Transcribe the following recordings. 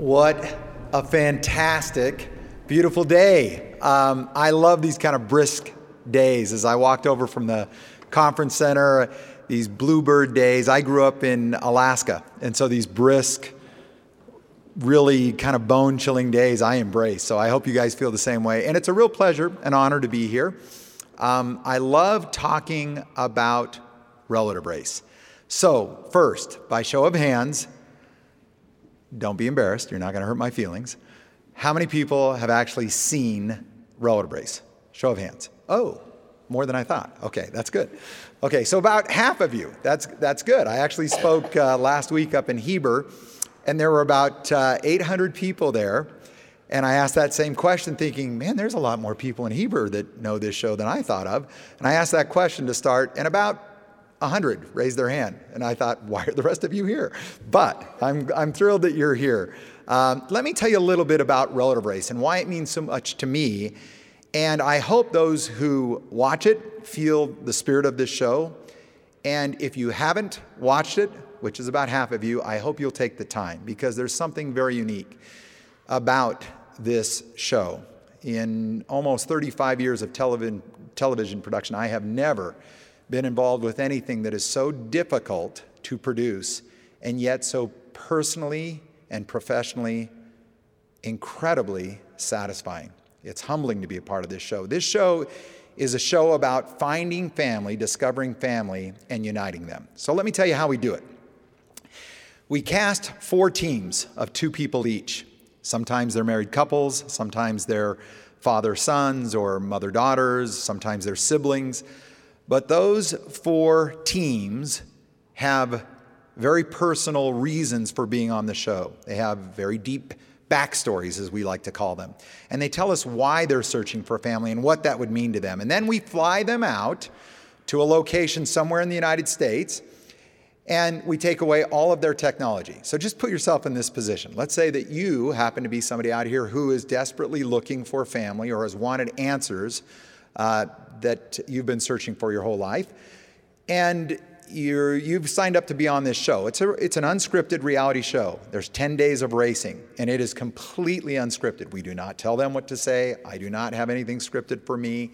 What a fantastic, beautiful day. Um, I love these kind of brisk days. As I walked over from the conference center, these bluebird days, I grew up in Alaska, and so these brisk, really kind of bone chilling days I embrace. So I hope you guys feel the same way. And it's a real pleasure and honor to be here. Um, I love talking about relative race. So, first, by show of hands, don't be embarrassed, you're not going to hurt my feelings. How many people have actually seen relative race? Show of hands. Oh, more than I thought. Okay, that's good. Okay, so about half of you. That's that's good. I actually spoke uh, last week up in Heber, and there were about uh, 800 people there. And I asked that same question, thinking, man, there's a lot more people in Heber that know this show than I thought of. And I asked that question to start, and about 100 raised their hand. And I thought, why are the rest of you here? But I'm, I'm thrilled that you're here. Um, let me tell you a little bit about relative race and why it means so much to me. And I hope those who watch it feel the spirit of this show. And if you haven't watched it, which is about half of you, I hope you'll take the time because there's something very unique about this show. In almost 35 years of television, television production, I have never been involved with anything that is so difficult to produce and yet so personally and professionally incredibly satisfying. It's humbling to be a part of this show. This show is a show about finding family, discovering family, and uniting them. So let me tell you how we do it. We cast four teams of two people each. Sometimes they're married couples, sometimes they're father sons or mother daughters, sometimes they're siblings. But those four teams have very personal reasons for being on the show. They have very deep backstories, as we like to call them. And they tell us why they're searching for family and what that would mean to them. And then we fly them out to a location somewhere in the United States and we take away all of their technology. So just put yourself in this position. Let's say that you happen to be somebody out here who is desperately looking for family or has wanted answers uh, that you've been searching for your whole life. And you have signed up to be on this show. It's, a, it's an unscripted reality show. There's 10 days of racing, and it is completely unscripted. We do not tell them what to say. I do not have anything scripted for me.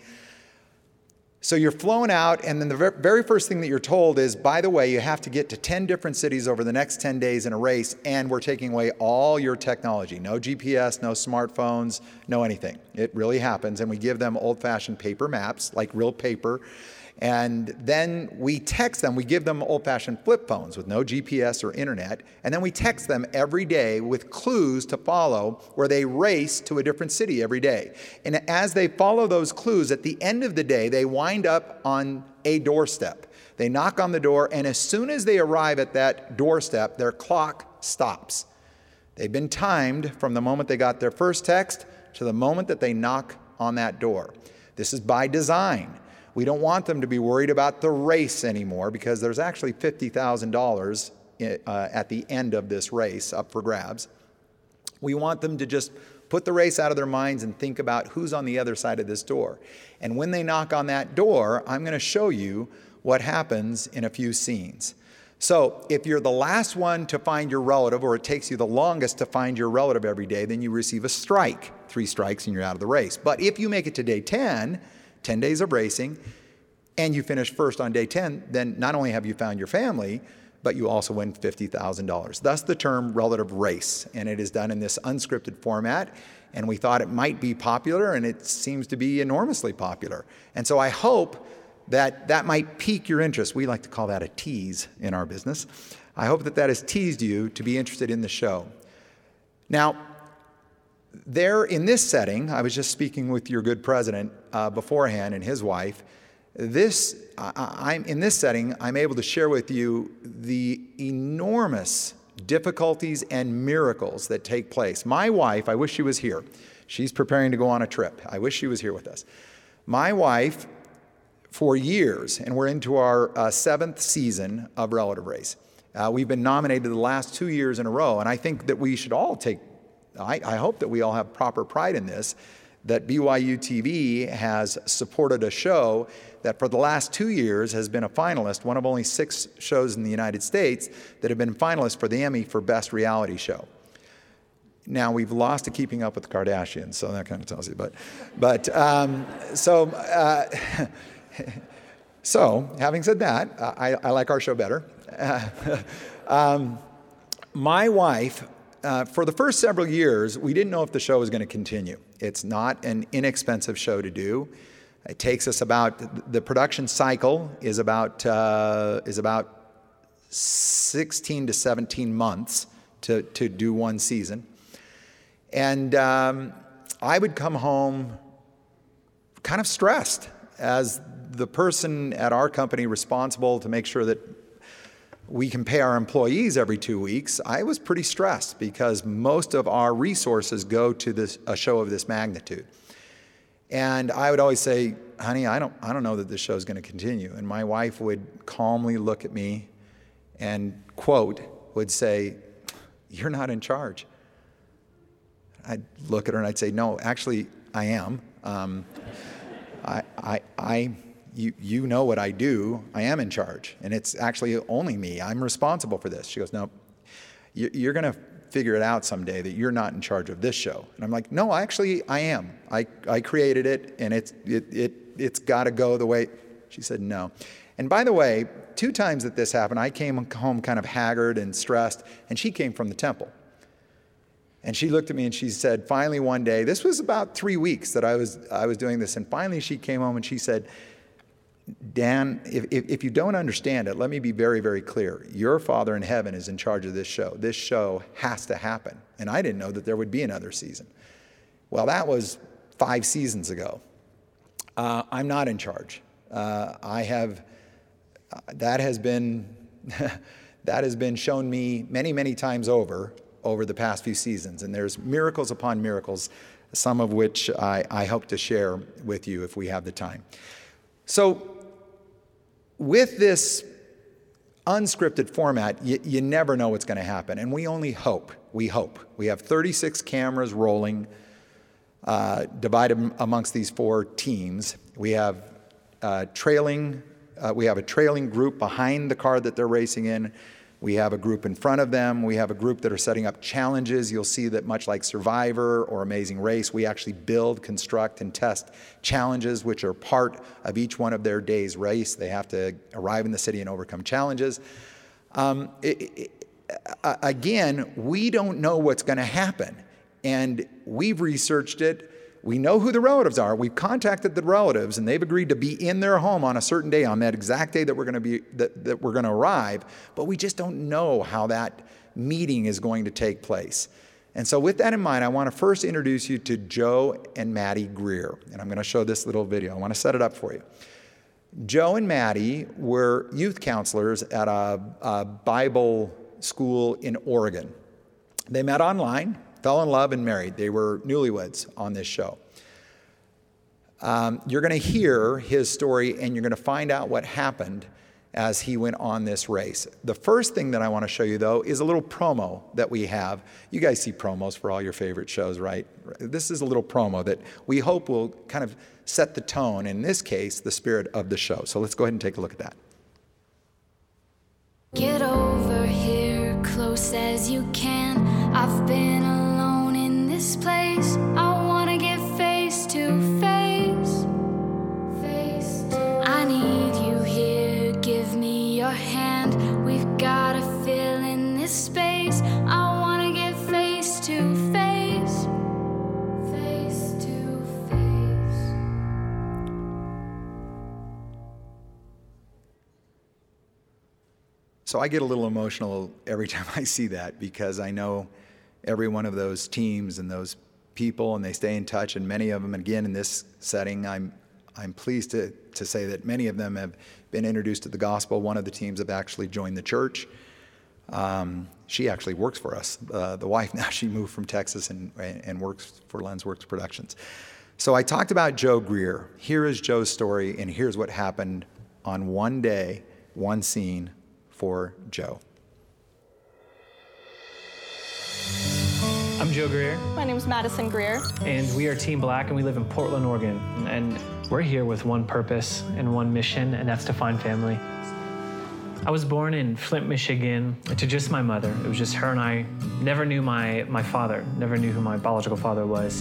So you're flown out, and then the very first thing that you're told is, by the way, you have to get to 10 different cities over the next 10 days in a race, and we're taking away all your technology no GPS, no smartphones, no anything. It really happens, and we give them old fashioned paper maps, like real paper. And then we text them, we give them old fashioned flip phones with no GPS or internet. And then we text them every day with clues to follow where they race to a different city every day. And as they follow those clues, at the end of the day, they wind up on a doorstep. They knock on the door, and as soon as they arrive at that doorstep, their clock stops. They've been timed from the moment they got their first text to the moment that they knock on that door. This is by design. We don't want them to be worried about the race anymore because there's actually $50,000 uh, at the end of this race up for grabs. We want them to just put the race out of their minds and think about who's on the other side of this door. And when they knock on that door, I'm going to show you what happens in a few scenes. So, if you're the last one to find your relative, or it takes you the longest to find your relative every day, then you receive a strike. Three strikes and you're out of the race. But if you make it to day 10, 10 days of racing, and you finish first on day 10, then not only have you found your family, but you also win $50,000. Thus the term relative race, and it is done in this unscripted format. And we thought it might be popular, and it seems to be enormously popular. And so I hope that that might pique your interest. We like to call that a tease in our business. I hope that that has teased you to be interested in the show. Now, there in this setting, I was just speaking with your good president uh, beforehand and his wife. This, I, am in this setting, I'm able to share with you the enormous difficulties and miracles that take place. My wife, I wish she was here. She's preparing to go on a trip. I wish she was here with us. My wife, for years, and we're into our uh, seventh season of Relative Race. Uh, we've been nominated the last two years in a row, and I think that we should all take I, I hope that we all have proper pride in this, that BYU TV has supported a show that for the last two years has been a finalist, one of only six shows in the United States that have been finalists for the Emmy for Best Reality Show. now we've lost to keeping up with the Kardashians, so that kind of tells you. But, but um, so, uh, so having said that, I, I like our show better. um, my wife, uh, for the first several years, we didn't know if the show was going to continue. It's not an inexpensive show to do. It takes us about the production cycle is about uh, is about 16 to 17 months to to do one season. And um, I would come home kind of stressed as the person at our company responsible to make sure that we can pay our employees every two weeks. I was pretty stressed because most of our resources go to this, a show of this magnitude. And I would always say, honey, I don't, I don't know that this show is going to continue. And my wife would calmly look at me and, quote, would say, You're not in charge. I'd look at her and I'd say, no, actually, I am. Um, I, I, I, you, you know what I do. I am in charge. And it's actually only me. I'm responsible for this. She goes, no, you're going to figure it out someday that you're not in charge of this show. And I'm like, no, actually, I am. I, I created it, and it's, it, it, it's got to go the way. She said, no. And by the way, two times that this happened, I came home kind of haggard and stressed, and she came from the temple. And she looked at me and she said, finally one day, this was about three weeks that I was, I was doing this, and finally she came home and she said, Dan, if, if, if, you don't understand it, let me be very, very clear. Your Father in heaven is in charge of this show. This show has to happen. And I didn't know that there would be another season. Well, that was five seasons ago. Uh, I'm not in charge. Uh, I have, uh, that has been, that has been shown me many, many times over over the past few seasons. And there's miracles upon miracles, some of which I, I hope to share with you if we have the time. So, with this unscripted format, you, you never know what's going to happen. And we only hope. We hope. We have 36 cameras rolling, uh, divided amongst these four teams. We have uh, trailing. Uh, we have a trailing group behind the car that they're racing in. We have a group in front of them. We have a group that are setting up challenges. You'll see that, much like Survivor or Amazing Race, we actually build, construct, and test challenges which are part of each one of their day's race. They have to arrive in the city and overcome challenges. Um, it, it, again, we don't know what's going to happen. And we've researched it. We know who the relatives are. We've contacted the relatives and they've agreed to be in their home on a certain day, on that exact day that we're going to be that, that we're going to arrive, but we just don't know how that meeting is going to take place. And so, with that in mind, I want to first introduce you to Joe and Maddie Greer. And I'm going to show this little video. I want to set it up for you. Joe and Maddie were youth counselors at a, a Bible school in Oregon. They met online, fell in love and married. They were newlyweds on this show. Um, you're going to hear his story and you're going to find out what happened as he went on this race. The first thing that I want to show you, though, is a little promo that we have. You guys see promos for all your favorite shows, right? This is a little promo that we hope will kind of set the tone, in this case, the spirit of the show. So let's go ahead and take a look at that. Get over here, close as you can. I've been place. I wanna get face to face. Face I need you here. Give me your hand. We've gotta fill in this space. I wanna get face to face. Face to face. So I get a little emotional every time I see that because I know every one of those teams and those people, and they stay in touch. And many of them, again, in this setting, I'm I'm pleased to, to say that many of them have been introduced to the gospel. One of the teams have actually joined the church. Um, she actually works for us. Uh, the wife now, she moved from Texas and, and works for LensWorks Productions. So I talked about Joe Greer. Here is Joe's story, and here's what happened on one day, one scene for Joe. Joe Greer. My name is Madison Greer. And we are Team Black, and we live in Portland, Oregon. And we're here with one purpose and one mission, and that's to find family. I was born in Flint, Michigan, to just my mother. It was just her and I never knew my, my father, never knew who my biological father was.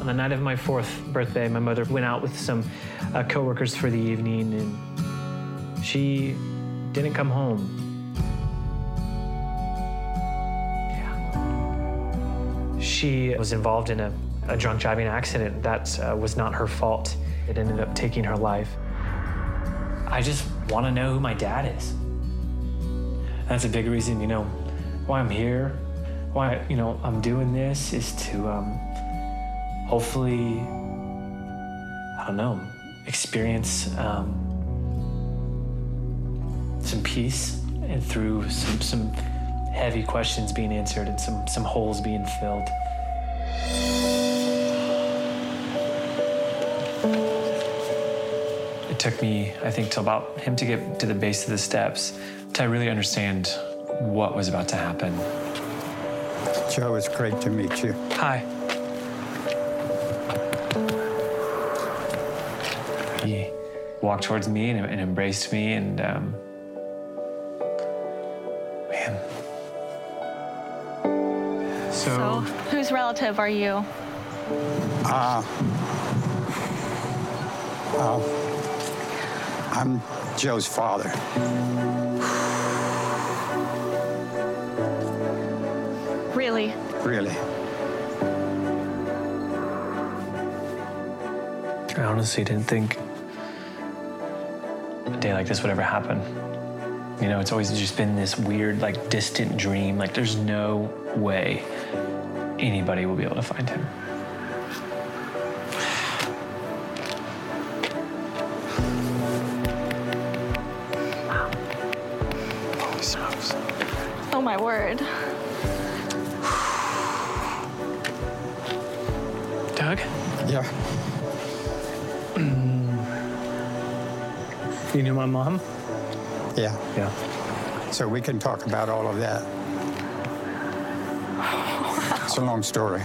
On the night of my fourth birthday, my mother went out with some uh, coworkers for the evening, and she didn't come home. She was involved in a, a drunk driving accident that uh, was not her fault. It ended up taking her life. I just want to know who my dad is. That's a big reason, you know, why I'm here, why, you know, I'm doing this is to um, hopefully, I don't know, experience um, some peace and through some, some heavy questions being answered and some, some holes being filled. It took me, I think, till about him to get to the base of the steps to really understand what was about to happen. Joe, it's great to meet you. Hi. He walked towards me and, and embraced me, and um, whose relative are you? Ah. I'm Joe's father. Really? Really. I honestly didn't think a day like this would ever happen. You know, it's always just been this weird, like, distant dream. Like, there's no way anybody will be able to find him. Holy smokes. Oh my word. Doug? Yeah. You knew my mom? Yeah. Yeah. So we can talk about all of that. It's a long story.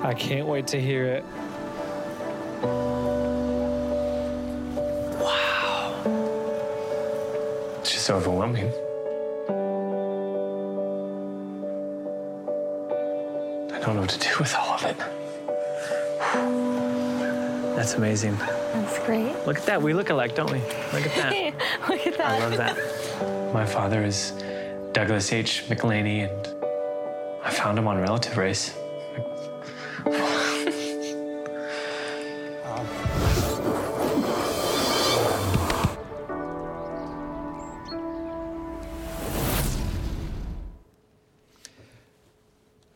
I can't wait to hear it. Wow. It's just overwhelming. I don't know what to do with all of it. That's amazing. That's great. Look at that. We look alike, don't we? Look at that. Look at that. I love that. My father is Douglas H. McLaney, and I found him on Relative Race.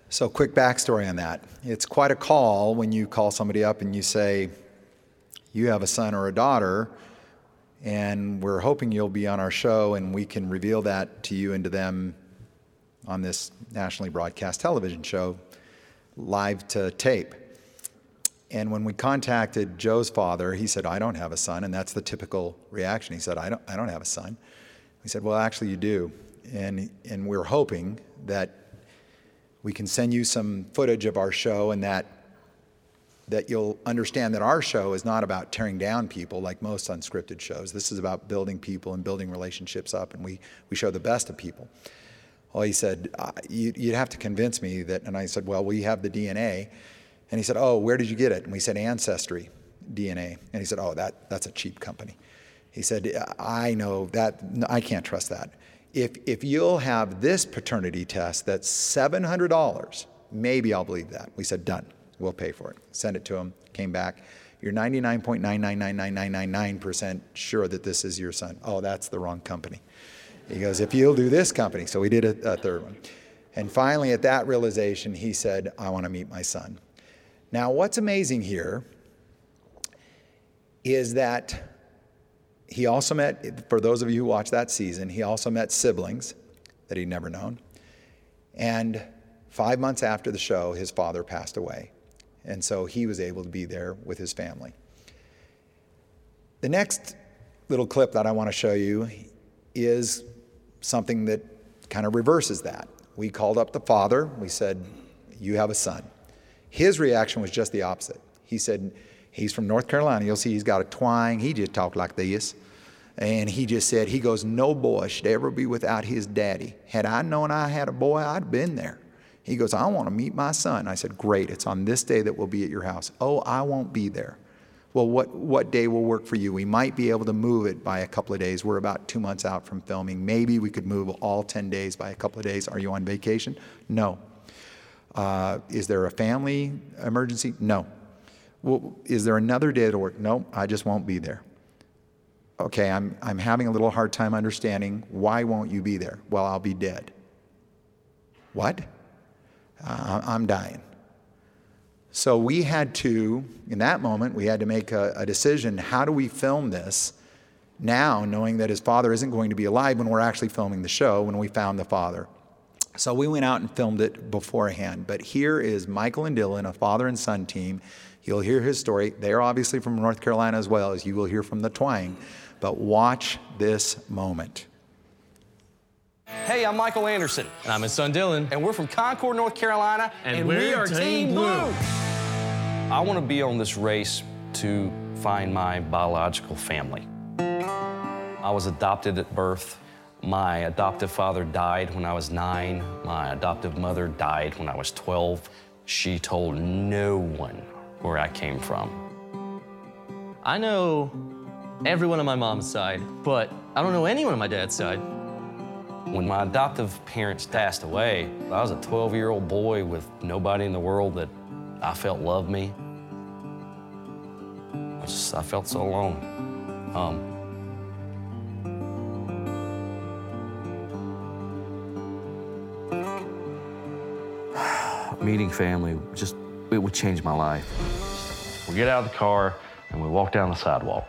So, quick backstory on that. It's quite a call when you call somebody up and you say, You have a son or a daughter, and we're hoping you'll be on our show and we can reveal that to you and to them on this nationally broadcast television show, live to tape. And when we contacted Joe's father, he said, I don't have a son. And that's the typical reaction. He said, I don't, I don't have a son. We said, Well, actually, you do. And, and we're hoping that we can send you some footage of our show and that that you'll understand that our show is not about tearing down people like most unscripted shows. This is about building people and building relationships up, and we, we show the best of people. Well, he said, uh, you, You'd have to convince me that. And I said, Well, we have the DNA. And he said, Oh, where did you get it? And we said, Ancestry DNA. And he said, Oh, that, that's a cheap company. He said, I know that, I can't trust that. If, if you'll have this paternity test that's $700, maybe I'll believe that. We said, Done. We'll pay for it. Send it to him. Came back. You're 99.9999999% sure that this is your son. Oh, that's the wrong company. He goes, If you'll do this company. So we did a, a third one. And finally, at that realization, he said, I want to meet my son. Now, what's amazing here is that he also met, for those of you who watched that season, he also met siblings that he'd never known. And five months after the show, his father passed away. And so he was able to be there with his family. The next little clip that I want to show you is something that kind of reverses that. We called up the father. We said, You have a son. His reaction was just the opposite. He said, He's from North Carolina. You'll see he's got a twang. He just talked like this. And he just said, He goes, No boy should ever be without his daddy. Had I known I had a boy, I'd been there. He goes, I want to meet my son. I said, Great, it's on this day that we'll be at your house. Oh, I won't be there. Well, what, what day will work for you? We might be able to move it by a couple of days. We're about two months out from filming. Maybe we could move all 10 days by a couple of days. Are you on vacation? No. Uh, is there a family emergency? No. Well, is there another day that'll work? No, I just won't be there. Okay, I'm, I'm having a little hard time understanding. Why won't you be there? Well, I'll be dead. What? Uh, I'm dying. So we had to, in that moment, we had to make a, a, decision. How do we film this now, knowing that his father isn't going to be alive when we're actually filming the show, when we found the father? So we went out and filmed it beforehand. But here is Michael and Dylan, a father and son team. You'll hear his story. They're obviously from North Carolina as well, as you will hear from the twang. But watch this moment. Hey, I'm Michael Anderson. And I'm his son Dylan. And we're from Concord, North Carolina. And, and we are Team Blue. Blue. I want to be on this race to find my biological family. I was adopted at birth. My adoptive father died when I was nine. My adoptive mother died when I was 12. She told no one where I came from. I know everyone on my mom's side, but I don't know anyone on my dad's side. When my adoptive parents passed away, I was a 12 year old boy with nobody in the world that I felt loved me. I just, I felt so alone. Um, meeting family just it would change my life. We get out of the car and we walk down the sidewalk.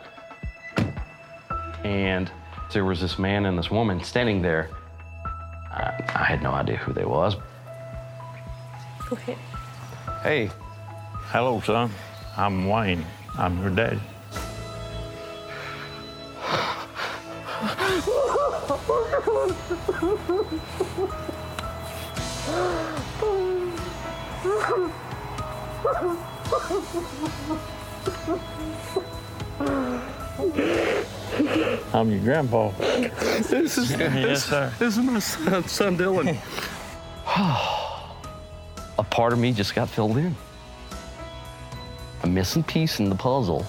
And there was this man and this woman standing there. I, I had no idea who they was. Go ahead. Hey. Hello, son. I'm Wayne. I'm your daddy. I'm your grandpa. This is yes, this, sir. This is my son, son Dylan. A part of me just got filled in. A missing piece in the puzzle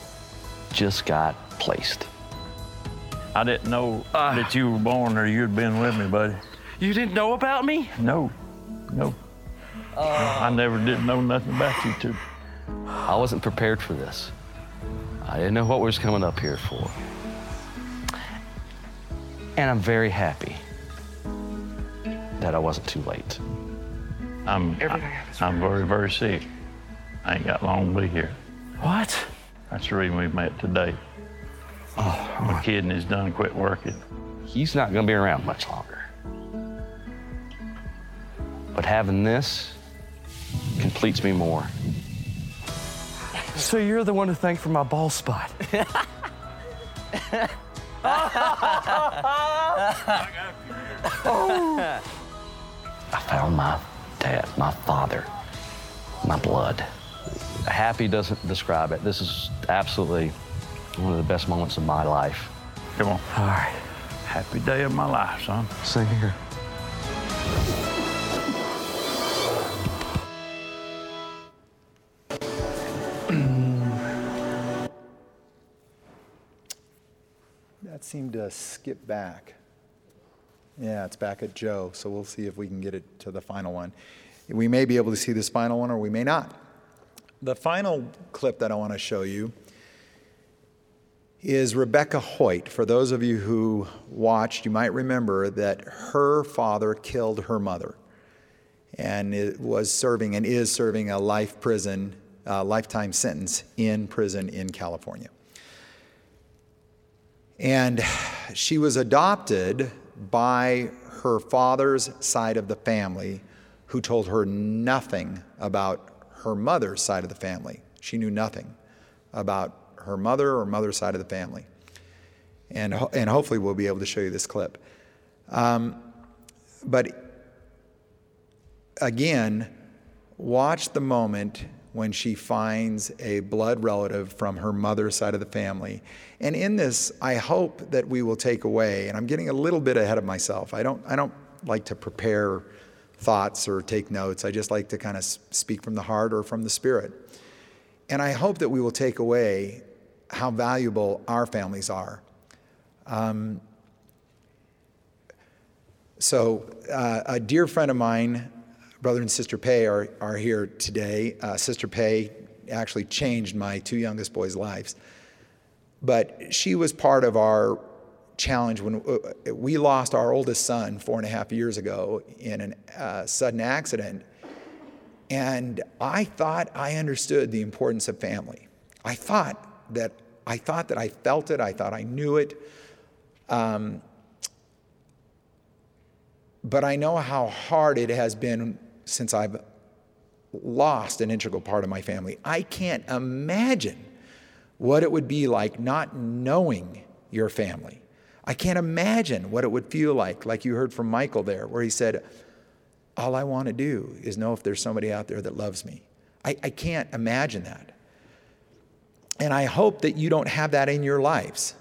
just got placed. I didn't know uh, that you were born or you'd been with me, buddy. You didn't know about me? No, no. Uh, I never did know nothing about you two. I wasn't prepared for this. I didn't know what we was coming up here for. And I'm very happy that I wasn't too late. I'm, I, I'm very, very sick. I ain't got long to be here. What? That's the reason we met today. Oh, my kidney's done quit working. He's not gonna be around much longer. But having this completes me more. So you're the one to thank for my ball spot. I found my dad, my father, my blood. Happy doesn't describe it. This is absolutely one of the best moments of my life. Come on. All right. Happy day of my life, son. Same here. that seemed to skip back. Yeah, it's back at Joe, so we'll see if we can get it to the final one. We may be able to see this final one, or we may not. The final clip that I want to show you is Rebecca Hoyt. For those of you who watched, you might remember that her father killed her mother and it was serving and is serving a life prison, lifetime sentence in prison in California. And she was adopted by her father's side of the family, who told her nothing about her mother's side of the family. She knew nothing about her mother or mother's side of the family. And, and hopefully, we'll be able to show you this clip. Um, but again, watch the moment when she finds a blood relative from her mother's side of the family. And in this, I hope that we will take away, and I'm getting a little bit ahead of myself. I don't, I don't like to prepare thoughts or take notes. I just like to kind of speak from the heart or from the spirit. And I hope that we will take away how valuable our families are. Um, so, uh, a dear friend of mine, brother and sister Pay, are, are here today. Uh, sister Pay actually changed my two youngest boys' lives. But she was part of our challenge when uh, we lost our oldest son four and a half years ago in a uh, sudden accident. And I thought I understood the importance of family. I thought that I thought that I felt it. I thought I knew it. Um, but I know how hard it has been since I've lost an integral part of my family. I can't imagine what it would be like not knowing your family. I can't imagine what it would feel like, like you heard from Michael there, where he said, All I want to do is know if there's somebody out there that loves me. I, I can't imagine that. And I hope that you don't have that in your lives.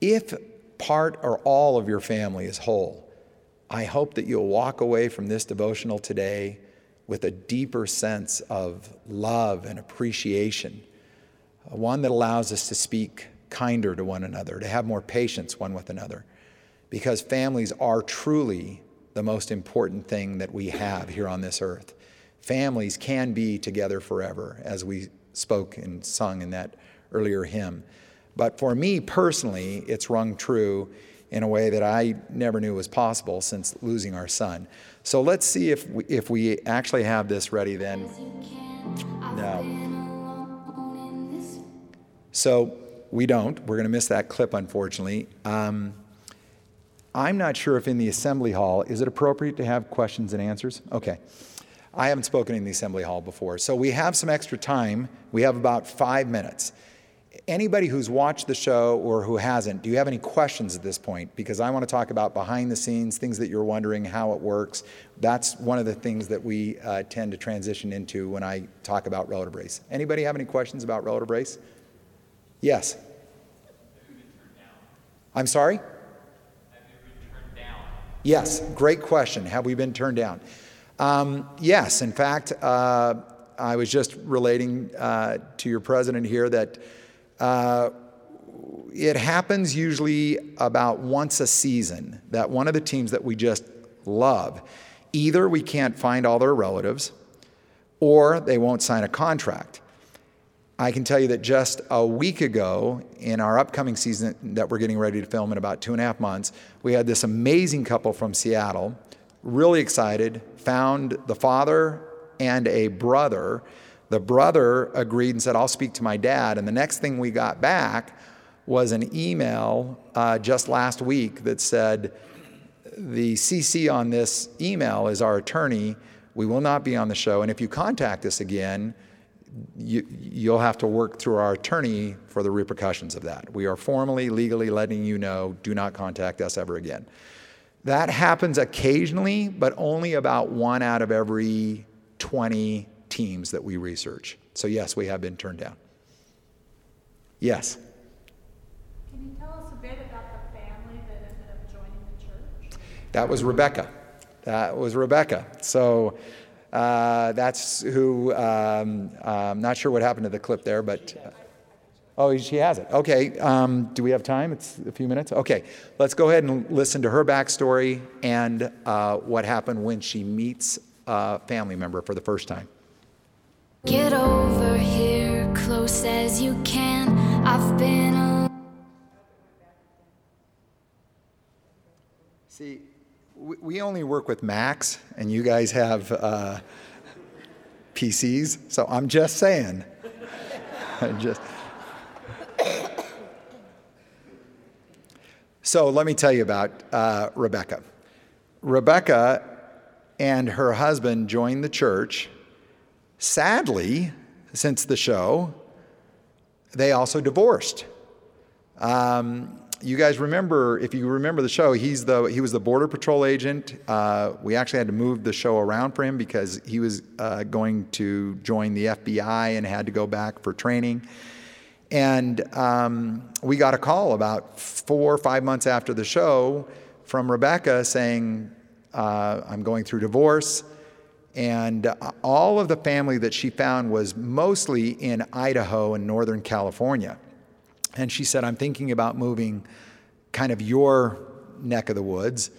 If part or all of your family is whole, I hope that you'll walk away from this devotional today with a deeper sense of love and appreciation, one that allows us to speak kinder to one another, to have more patience one with another, because families are truly the most important thing that we have here on this earth. Families can be together forever, as we spoke and sung in that earlier hymn. But for me personally, it's rung true in a way that I never knew was possible since losing our son. So let's see if we, if we actually have this ready then. No. So we don't. We're going to miss that clip, unfortunately. Um, I'm not sure if in the assembly hall, is it appropriate to have questions and answers? Okay. I haven't spoken in the assembly hall before. So we have some extra time. We have about five minutes anybody who's watched the show or who hasn't, do you have any questions at this point? Because I want to talk about behind the scenes, things that you're wondering how it works. That's one of the things that we uh, tend to transition into when I talk about relative race. Anybody have any questions about relative race? Yes. I'm sorry? Have the movement turned down? Yes, great question. Have we been turned down? Um, yes, in fact, uh, I was just relating uh, to your president here that uh, it happens usually about once a season that one of the teams that we just love, either we can't find all their relatives or they won't sign a contract. I can tell you that just a week ago, in our upcoming season that we're getting ready to film in about two and a half months, we had this amazing couple from Seattle, really excited, found the father and a brother the brother agreed and said, I'll speak to my dad. And the next thing we got back was an email uh, just last week that said, The CC on this email is our attorney. We will not be on the show. And if you contact us again, you, will have to work through our attorney for the repercussions of that. We are formally, legally letting you know do not contact us ever again. That happens occasionally, but only about one out of every 20 teams that we research. So, yes, we have been turned down. Yes? Can you tell us a bit about the family that ended up joining the church? That was Rebecca. That was Rebecca. So, uh, that's who, um, I'm not sure what happened to the clip there, but. Uh, oh, she has it. Okay. Um, do we have time? It's a few minutes. Okay. Let's go ahead and listen to her backstory and uh, what happened when she meets a family member for the first time. Get over here, close as you can. I've been. See, we only work with Macs, and you guys have uh, PCs, so I'm just saying. just. So let me tell you about uh, Rebecca. Rebecca and her husband joined the church Sadly, since the show, they also divorced. Um, you guys remember, if you remember the show, he's the, he was the Border Patrol agent. Uh, we actually had to move the show around for him because he was uh, going to join the FBI and had to go back for training. And um, we got a call about four or five months after the show from Rebecca saying, Uh, I'm going through divorce. And uh, all of the family that she found was mostly in Idaho and Northern California. And she said, I'm thinking about moving kind of your neck of the woods.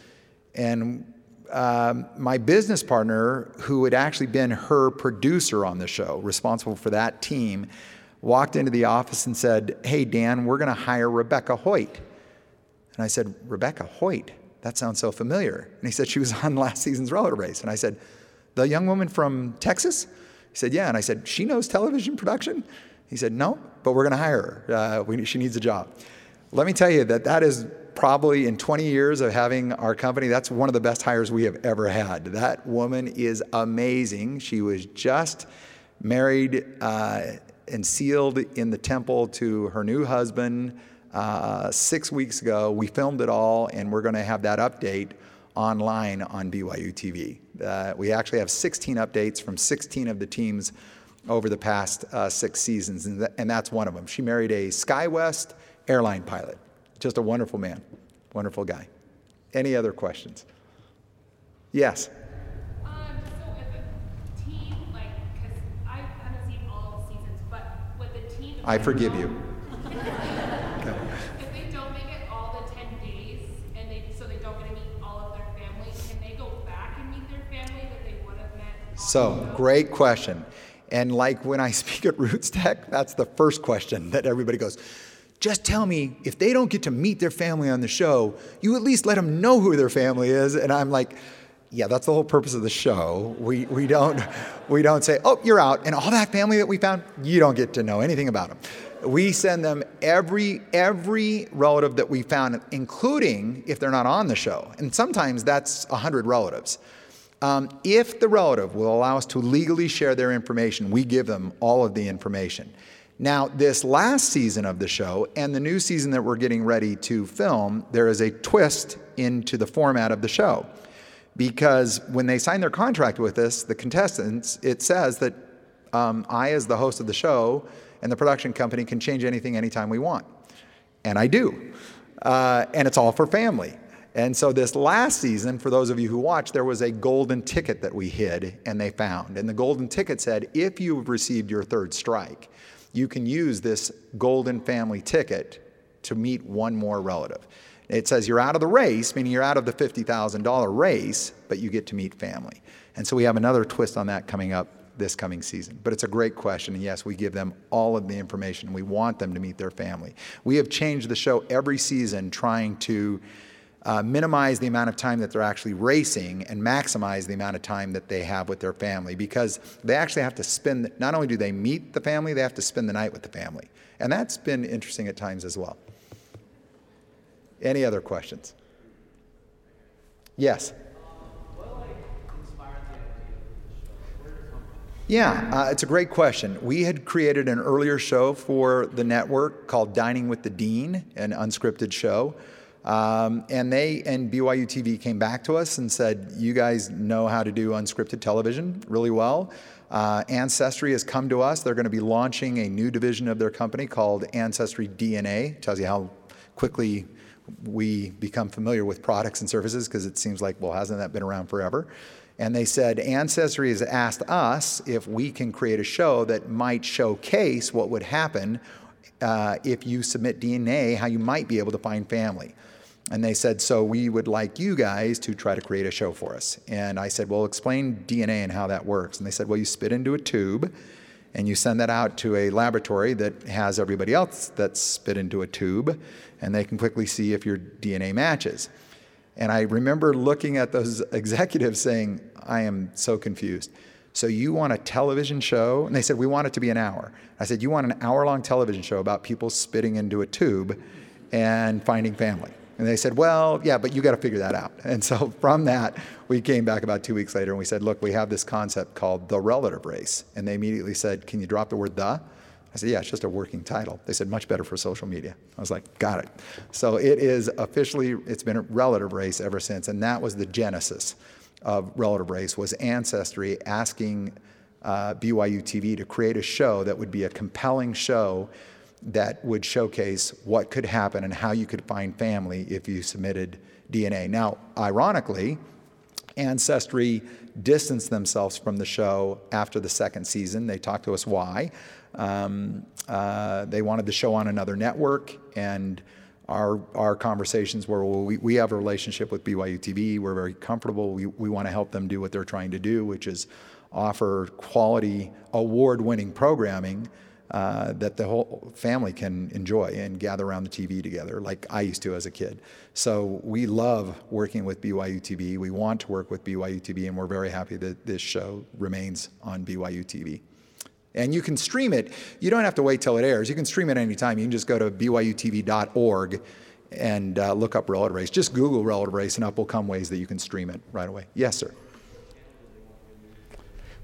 And um, my business partner, who had actually been her producer on the show, responsible for that team, walked into the office and said, Hey, Dan, we're going to hire Rebecca Hoyt. And I said, Rebecca Hoyt? That sounds so familiar. And he said, She was on last season's relative race. And I said, The young woman from Texas? He said, Yeah. And I said, She knows television production? He said, No, but we're going to hire her. Uh, we, she needs a job. Let me tell you that that is probably in 20 years of having our company, that's one of the best hires we have ever had. That woman is amazing. She was just married uh, and sealed in the temple to her new husband uh, six weeks ago. We filmed it all, and we're going to have that update online on BYU TV. Uh, we actually have 16 updates from 16 of the teams over the past uh, six seasons, and, th- and that's one of them. She married a SkyWest airline pilot. Just a wonderful man, wonderful guy. Any other questions? Yes. Um, so if a team, like, because I haven't seen all seasons, but with the team. I forgive you. If they don't make it all the ten days, and they, so they don't get to meet all of their family, can they go back and meet their family that they would have met? on So, great question. And like when I speak at RootsTech, that's the first question that everybody goes, just tell me if they don't get to meet their family on the show, you at least let them know who their family is. And I'm like, yeah, that's the whole purpose of the show. We, we, don't, we don't say, oh, you're out. And all that family that we found, you don't get to know anything about them. We send them every, every relative that we found, including if they're not on the show. And sometimes that's 100 relatives. Um, if the relative will allow us to legally share their information, we give them all of the information. Now, this last season of the show and the new season that we're getting ready to film, there is a twist into the format of the show. Because when they sign their contract with us, the contestants, it says that um, I, as the host of the show, and the production company can change anything anytime we want. And I do. Uh, and it's all for family. And so this last season, for those of you who watched, there was a golden ticket that we hid and they found. And the golden ticket said, if you've received your third strike, you can use this golden family ticket to meet one more relative. It says you're out of the race, meaning you're out of the $50,000 race, but you get to meet family. And so we have another twist on that coming up this coming season. But it's a great question. And yes, we give them all of the information. We want them to meet their family. We have changed the show every season trying to uh, minimize the amount of time that they're actually racing and maximize the amount of time that they have with their family because they actually have to spend, not only do they meet the family, they have to spend the night with the family. And that's been interesting at times as well. Any other questions? Yes. Yeah, uh, it's a great question. We had created an earlier show for the network called Dining with the Dean, an unscripted show. Um, and they and BYU TV came back to us and said, "You guys know how to do unscripted television really well." Uh, Ancestry has come to us. They're going to be launching a new division of their company called Ancestry DNA. Tells you how quickly we become familiar with products and services because it seems like, well, hasn't that been around forever? And they said, Ancestry has asked us if we can create a show that might showcase what would happen uh, if you submit DNA, how you might be able to find family. And they said, so we would like you guys to try to create a show for us. And I said, well, explain DNA and how that works. And they said, well, you spit into a tube and you send that out to a laboratory that has everybody else that's spit into a tube, and they can quickly see if your DNA matches. And I remember looking at those executives saying, I am so confused. So you want a television show? And they said, We want it to be an hour. I said, You want an hour long television show about people spitting into a tube and finding family? And they said, Well, yeah, but you got to figure that out. And so from that, we came back about two weeks later and we said, Look, we have this concept called the relative race. And they immediately said, Can you drop the word the? I said, Yeah, it's just a working title. They said, Much better for social media. I was like, Got it. So it is officially, it's been a relative race ever since. And that was the genesis of relative race, was Ancestry asking uh, BYU TV to create a show that would be a compelling show that would showcase what could happen and how you could find family if you submitted DNA. Now, ironically, Ancestry distanced themselves from the show after the second season. They talked to us why. Um, uh, they wanted the show on another network, and our, our conversations were well, we, we have a relationship with BYU TV. We're very comfortable. We, we want to help them do what they're trying to do, which is offer quality, award winning programming uh, that the whole family can enjoy and gather around the TV together, like I used to as a kid. So we love working with BYU TV. We want to work with BYU TV, and we're very happy that this show remains on BYU TV. And you can stream it. You don't have to wait till it airs. You can stream it anytime. You can just go to byutv.org and uh, look up Relative Race. Just Google Relative Race, and up will come ways that you can stream it right away. Yes, sir.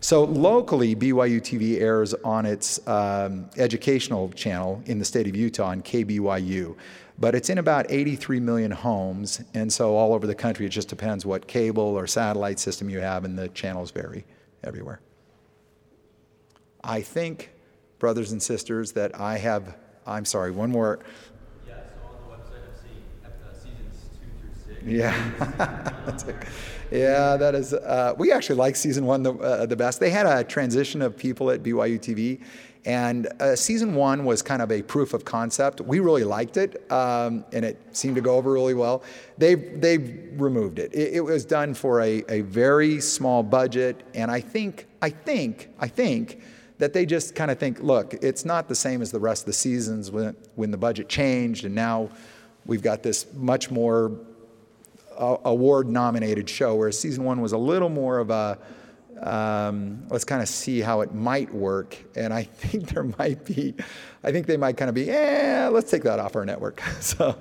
So locally, BYU TV airs on its um, educational channel in the state of Utah on KBYU. But it's in about 83 million homes, and so all over the country, it just depends what cable or satellite system you have, and the channels vary everywhere. I think, brothers and sisters, that I have, I'm sorry, one more. Yeah, so on the website I've seen uh, seasons two through six. Yeah. Yeah, that is. Uh, we actually like season one the, uh, the best. They had a transition of people at BYU TV, and uh, season one was kind of a proof of concept. We really liked it, um, and it seemed to go over really well. They they removed it. it. It was done for a, a very small budget, and I think I think I think that they just kind of think, look, it's not the same as the rest of the seasons when when the budget changed, and now we've got this much more award nominated show, whereas season one was a little more of a um, let's kind of see how it might work. And I think there might be, I think they might kind of be, yeah, let's take that off our network. so,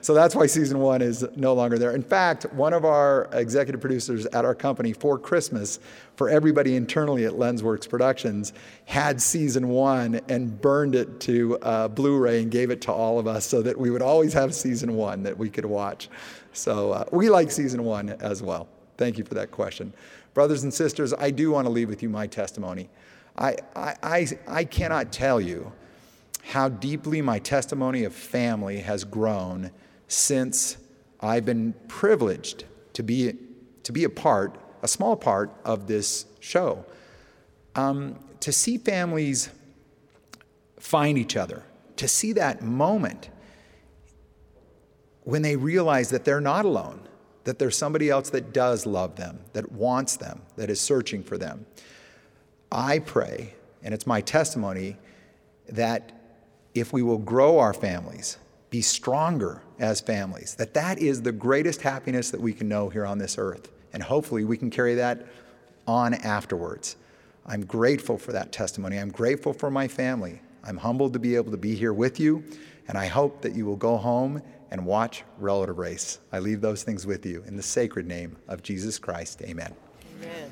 so that's why season one is no longer there. In fact, one of our executive producers at our company for Christmas, for everybody internally at Lensworks Productions, had season one and burned it to uh, Blu ray and gave it to all of us so that we would always have season one that we could watch. So uh, we like season one as well. Thank you for that question. Brothers and sisters, I do want to leave with you my testimony. I, I, I, I cannot tell you how deeply my testimony of family has grown since I've been privileged to be, to be a part, a small part of this show. Um, to see families find each other, to see that moment when they realize that they're not alone, that there's somebody else that does love them, that wants them, that is searching for them. I pray, and it's my testimony, that if we will grow our families, be stronger as families, that that is the greatest happiness that we can know here on this earth. And hopefully we can carry that on afterwards. I'm grateful for that testimony. I'm grateful for my family. I'm humbled to be able to be here with you, and I hope that you will go home and watch Relative Race. I leave those things with you in the sacred name of Jesus Christ. Amen. Amen.